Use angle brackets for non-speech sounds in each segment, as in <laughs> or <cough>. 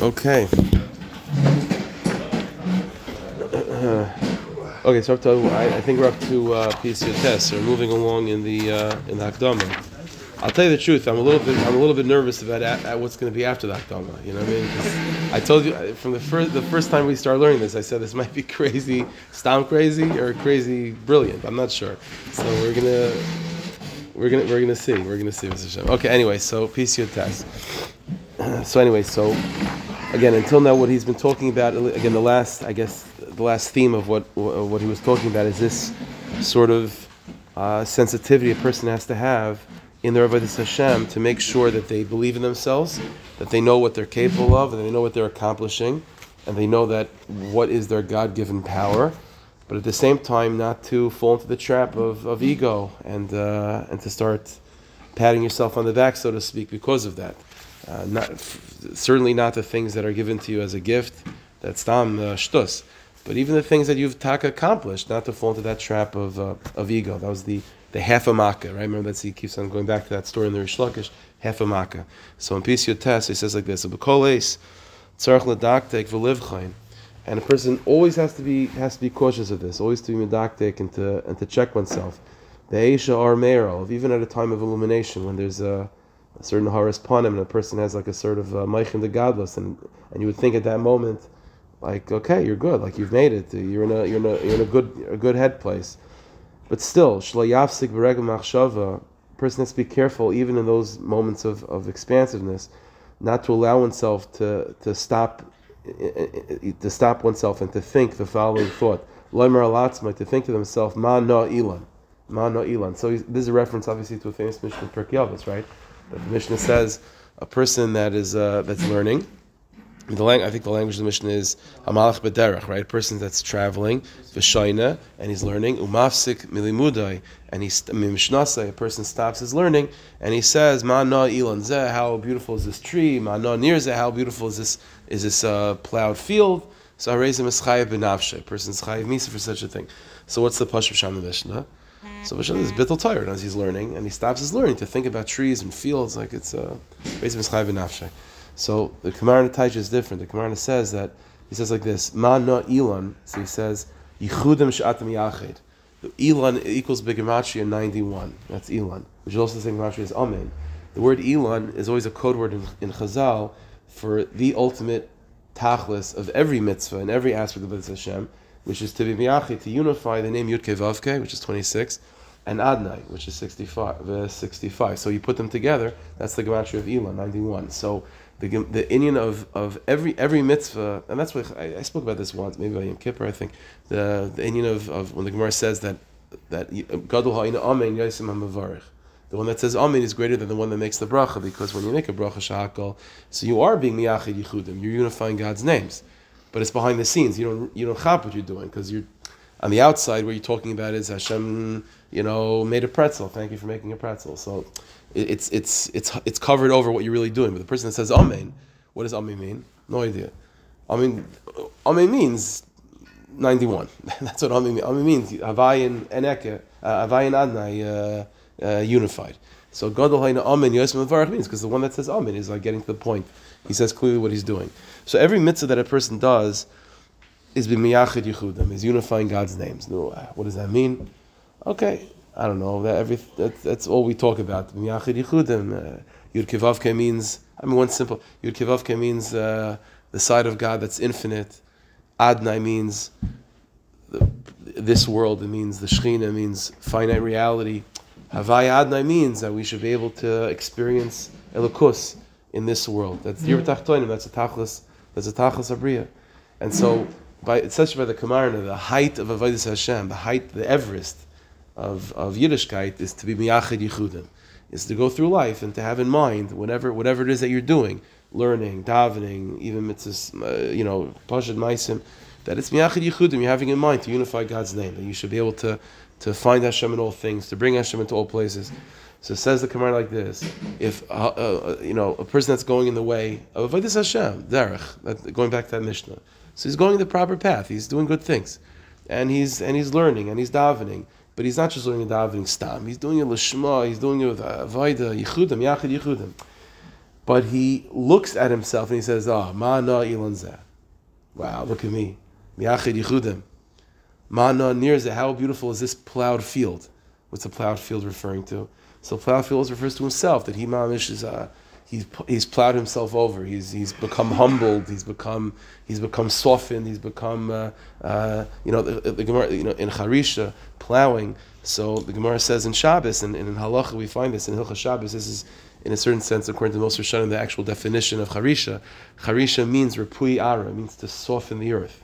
Okay. okay, so up to, I, I think we're up to uh. So we're moving along in the uh, in the Hakdama. I'll tell you the truth. I'm a little bit I'm a little bit nervous about at, at what's going to be after the Hakdama. You know what I mean? I told you from the first the first time we started learning this, I said this might be <laughs> crazy, stomp crazy, or crazy brilliant. I'm not sure. So we're gonna we're gonna we're gonna see. We're gonna see. Okay. Anyway, so PCO test. <clears throat> So anyway, so again, until now, what he's been talking about again, the last I guess the last theme of what what he was talking about is this sort of uh, sensitivity a person has to have in their avodas Hashem to make sure that they believe in themselves, that they know what they're capable of, and they know what they're accomplishing, and they know that what is their God-given power but at the same time not to fall into the trap of, of ego and uh, and to start patting yourself on the back, so to speak, because of that. Uh, not certainly not the things that are given to you as a gift. That's tam uh, shtus. But even the things that you've taka accomplished, not to fall into that trap of uh, of ego. That was the the half a makkah, right? Remember that he keeps on going back to that story in the Rish Lakish, half a makkah. So in Pisio Test, he says like this. And a person always has to be has to be cautious of this, always to be medactic and to and to check oneself. The Aisha are Meirov, even at a time of illumination, when there's a, a certain Haras Panim and a person has like a sort of uh, Maichin the Godless, and and you would think at that moment, like, okay, you're good, like you've made it, you're in a you're in a you're in a good a good head place. But still, Shlayavsik Beregel Machshava, person has to be careful even in those moments of, of expansiveness, not to allow oneself to to stop to stop oneself and to think the following thought. To think to themselves, Ma no ilan. Ma no ilan. So this is a reference, obviously, to a famous Mishnah in right? The Mishnah says a person that is uh, that's learning. Lang- I think the language of the Mishnah is Hamalach Bederach, right? A person that's traveling, V'shayna, and he's learning, Umafsik Milimudai, and he's Mishnasai, a person stops his learning, and he says, Ma na ilan how beautiful is this tree? Ma na nir how beautiful is this is this uh, plowed field? So I raise him as chayiv benavshe. A person's chayiv misa for such a thing. So what's the pashut sham Mishnah? So Mishnah is bittul tired as he's learning, and he stops his learning to think about trees and fields, like it's uh, as. So the Gemara Taisha is different. The Gemara says that he says like this: Ma no ilan. So he says yichudim shatam yachid. Elon equals Bigamatria 91. That's Elon, which is also the same Gematria as Amen. The word Elon is always a code word in, in Chazal for the ultimate tachlis of every mitzvah and every aspect of Mitzvah Hashem, which is to be miyachid, to unify the name Yud Vavke, which is 26, and Adnai, which is 65, uh, 65. So you put them together, that's the Gematria of Elon, 91. So the the Indian of, of every every mitzvah, and that's what I, I spoke about this once, maybe by Yom Kippur, I think. The the Indian of, of when the Gemara says that that Gadol Ha'ina Amen Yasim HaMavarich. The one that says Amen is greater than the one that makes the bracha because when you make a bracha shahakal, so you are being miyachid yichudim, you're unifying God's names, but it's behind the scenes. You don't you don't chap what you're doing because you're on the outside. What you're talking about is Hashem, you know, made a pretzel. Thank you for making a pretzel. So it's it's it's it's covered over what you're really doing. But the person that says Amen, what does Amen mean? No idea. I <laughs> mean, Amen means 91. That's what Amen means. Amen means Havayin Eneke, Havayin Adnai, uh, uh, unified. So Gadol Hayna Amen Yosem Varach means because the one that says Amen is like getting to the point. He says clearly what he's doing. So every mitzvah that a person does is b'miyachid yichudim, is unifying God's names. No, what does that mean? Okay, I don't know. That every that, that's all we talk about. Miyachid yichudim. Uh, Yud kivavke means. I mean, one simple. Yud kivavke means uh, the side of God that's infinite. Adnai means the, this world. It means the Shechina means finite reality. Havaya Adnai means that we should be able to experience Elokus in this world. That's Yiratachtoinim. That's a tachlis. That's a tachlis abriya. And so, by it's such by the Kamarna, the height of Avodah Hashem, the height, the Everest of, of Yiddishkeit is to be miyachid yichudim, is to go through life and to have in mind whatever whatever it is that you're doing, learning, davening, even mitzvahs, uh, you know, pashad maisim, that it's miyachid yichudim. You're having in mind to unify God's name. That you should be able to to find Hashem in all things, to bring Hashem into all places. So it says the Gemara like this: If uh, uh, you know a person that's going in the way of avodas Hashem, derech, going back to that Mishnah, so he's going the proper path. He's doing good things, and he's and he's learning and he's davening. But he's not just learning davening stam. He's doing it lishma. He's doing it with avodah yichudim, yachid yichudim. but he looks at himself and he says, "Ah, ma na ilanzeh." Wow, look at me, miachid yichudim. Ma na nirze. How beautiful is this plowed field? What's the plowed field referring to? So plowed field refers to himself that he mamish is. Uh, he's he's plowed himself over. He's he's become humbled. He's become he's become softened. He's become uh, uh, you know the, the Gemara you know in Harisha plowing. So the Gemara says in Shabbos and, and in Halacha we find this in Hilchah Shabbos. This is in a certain sense according to most Rishonim the actual definition of Harisha. Harisha means repui ara means to soften the earth,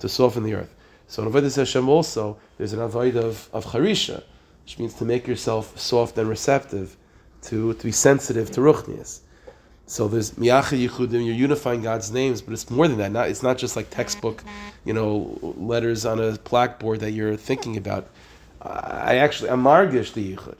to soften the earth. So in Avodah Hashem also there's an avoid of of Harisha, which means to make yourself soft and receptive to, to be sensitive to ruchnias. So there's miyacha yichudim, you're unifying God's names, but it's more than that. Not, it's not just like textbook, you know, letters on a blackboard that you're thinking about. I actually, I'm margish the yichud.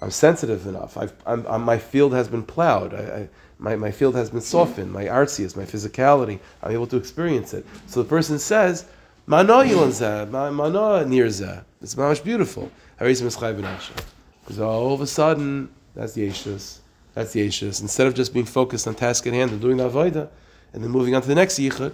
I'm sensitive enough. I've, I'm, I'm, my field has been plowed. I, I, my, my field has been softened. My artsiest, my physicality, I'm able to experience it. So the person says, Mano yilanzeh, mano nirzeh. It's much beautiful. Because all of a sudden, that's the Yeshus. That's the Yeshus. Instead of just being focused on task at hand and doing the Avodah, and then moving on to the next Yichud,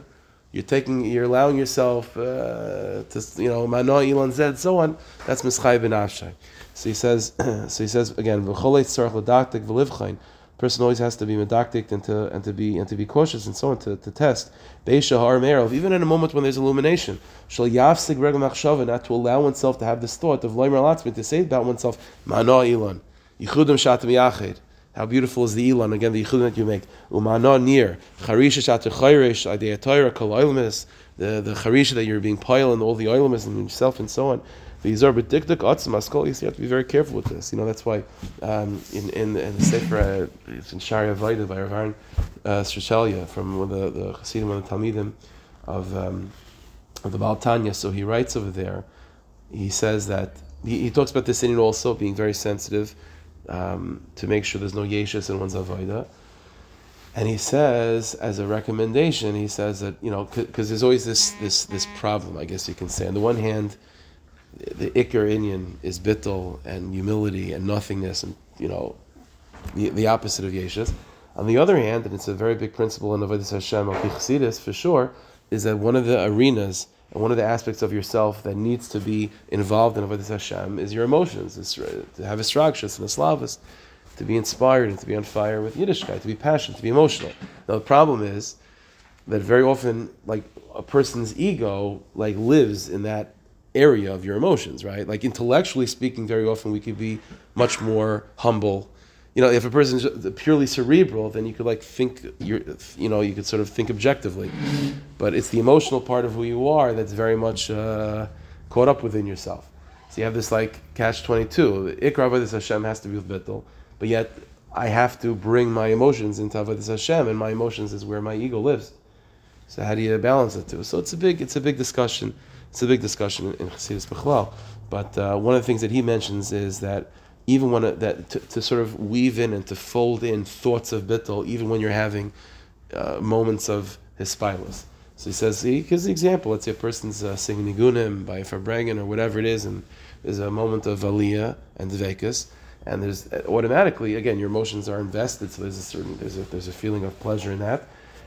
you're taking, you're allowing yourself uh, to, you know, Mano, Ilan Zed, so on. That's Mischai ben Avshai. So he says, <clears throat> so he says again, V'cholei l'daktik. Person always has to be medactic and to and to be and to be cautious and so on to, to test. Even in a moment when there's illumination. Regel not to allow oneself to have this thought of loimer latzmi, to say about oneself, Mano Ilan. How beautiful is the Ilan, again, the Yichudim that you make. Umana near. Charisha shatim chayrish, idea Torah, the, the charisha that you're being pile and all the oilmis and yourself and so on. These are bedikdik atzim askol. You have to be very careful with this. You know, that's why um, in, in, in the Sefer, uh, it's in Shaarei Avodah by Rav Aaron uh, from the, the Chassidim, one of the Talmidim of, um, of the Baal Tanya. So he writes over there, he says that, he, he talks about this in it also, being very sensitive um, to make sure there's no yeshus in one's avodah. And he says, as a recommendation, he says that you know, because there's always this this this problem, I guess you can say. On the one hand, the ikar inyan is bittul and humility and nothingness, and you know, the, the opposite of yeshus. On the other hand, and it's a very big principle in Avodah Hashem al for sure, is that one of the arenas and one of the aspects of yourself that needs to be involved in Avodah Hashem is your emotions, is uh, to have a stragshus and a slavus, to be inspired and to be on fire with Yiddishkeit, to be passionate, to be emotional. Now the problem is that very often, like a person's ego, like lives in that area of your emotions, right? Like intellectually speaking, very often we could be much more humble you know, if a person's purely cerebral, then you could like think, you you know, you could sort of think objectively. But it's the emotional part of who you are that's very much uh, caught up within yourself. So you have this like catch twenty two. Ikra avodas Hashem has to be with bittul, but yet I have to bring my emotions into avodas Hashem, and my emotions is where my ego lives. So how do you balance the two? So it's a big, it's a big discussion. It's a big discussion in Chassidus Bechlal. But uh, one of the things that he mentions is that even when it, that to, to, sort of weave in and to fold in thoughts of bittul, even when you're having uh, moments of hispilus. So he says he gives the example. Let's say a person's uh, singing nigunim by Farbrengen or whatever it is, and there's a moment of aliyah and dvekas, and there's uh, automatically again your emotions are invested. So there's a certain there's a there's a feeling of pleasure in that,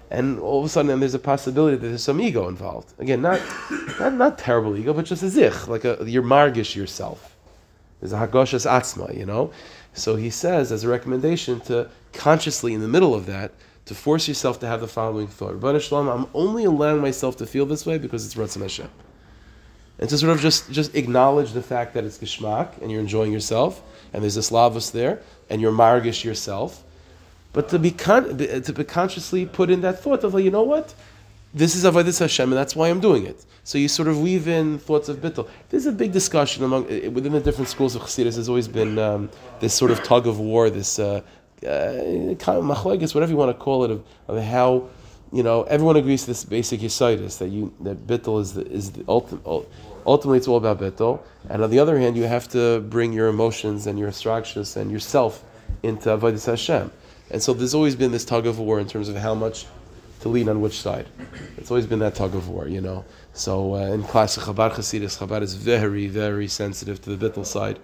and all of a sudden, and there's a possibility that there's some ego involved. Again, not not, not terrible ego, but just a zich, like a you're margish yourself there's a Hagoshas Atzma, you know? So he says, as a recommendation, to consciously, in the middle of that, to force yourself to have the following thought. Rabbi Shalom, I'm only allowing myself to feel this way because it's Ratzon Hashem. And to sort of just, just acknowledge the fact that it's Geshmak and you're enjoying yourself, and there's this lavus there, and you're margish yourself. But to be, con- to be consciously put in that thought of, like, you know what? this is Avodah Hashem, and that's why I'm doing it. So you sort of weave in thoughts of bittul. There's a big discussion among eh, within the different schools of Chassidus. There's always been um, this sort of tug of war, this uh, uh, whatever you want to call it, of, of, how you know everyone agrees to this basic yisaidis that you that bittul is the, is the ultimate. Ultimately, it's all about bittul, and on the other hand, you have to bring your emotions and your abstractions and yourself into avodas Hashem. And so there's always been this tug of war in terms of how much to lean on which side. It's always been that tug of war, you know. So uh, in classic Chabad Chasidus, Chabad is very, very sensitive to the bittul side.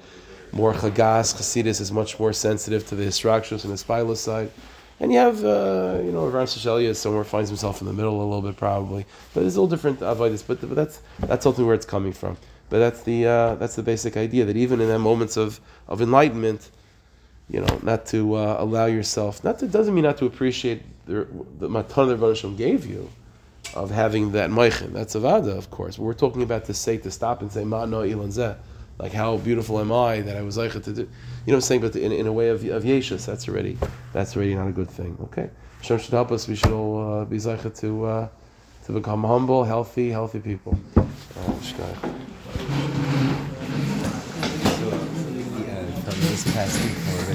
More Chagas Chasidus is much more sensitive to the Histrachus and the Spilus side. And you have, uh, you know, Ram Sheshelia somewhere finds himself in the middle a little bit probably, but it's all different avodas. But, but that's that's ultimately where it's coming from. But that's the uh, that's the basic idea that even in that moments of, of enlightenment, you know, not to uh, allow yourself, not to doesn't mean not to appreciate the the matan the Rebbe gave you, of having that meichin. That's avada, of course. But we're talking about to say to stop and say ma no ilan zeh. Like how beautiful am I that I was like to do. You know what I'm saying? But in, in a way of, of yeshus, that's already that's already not a good thing. Okay, Hashem should help us. We should all uh, be zeichet to uh, to become humble, healthy, healthy people. Uh, shkach. from this past week for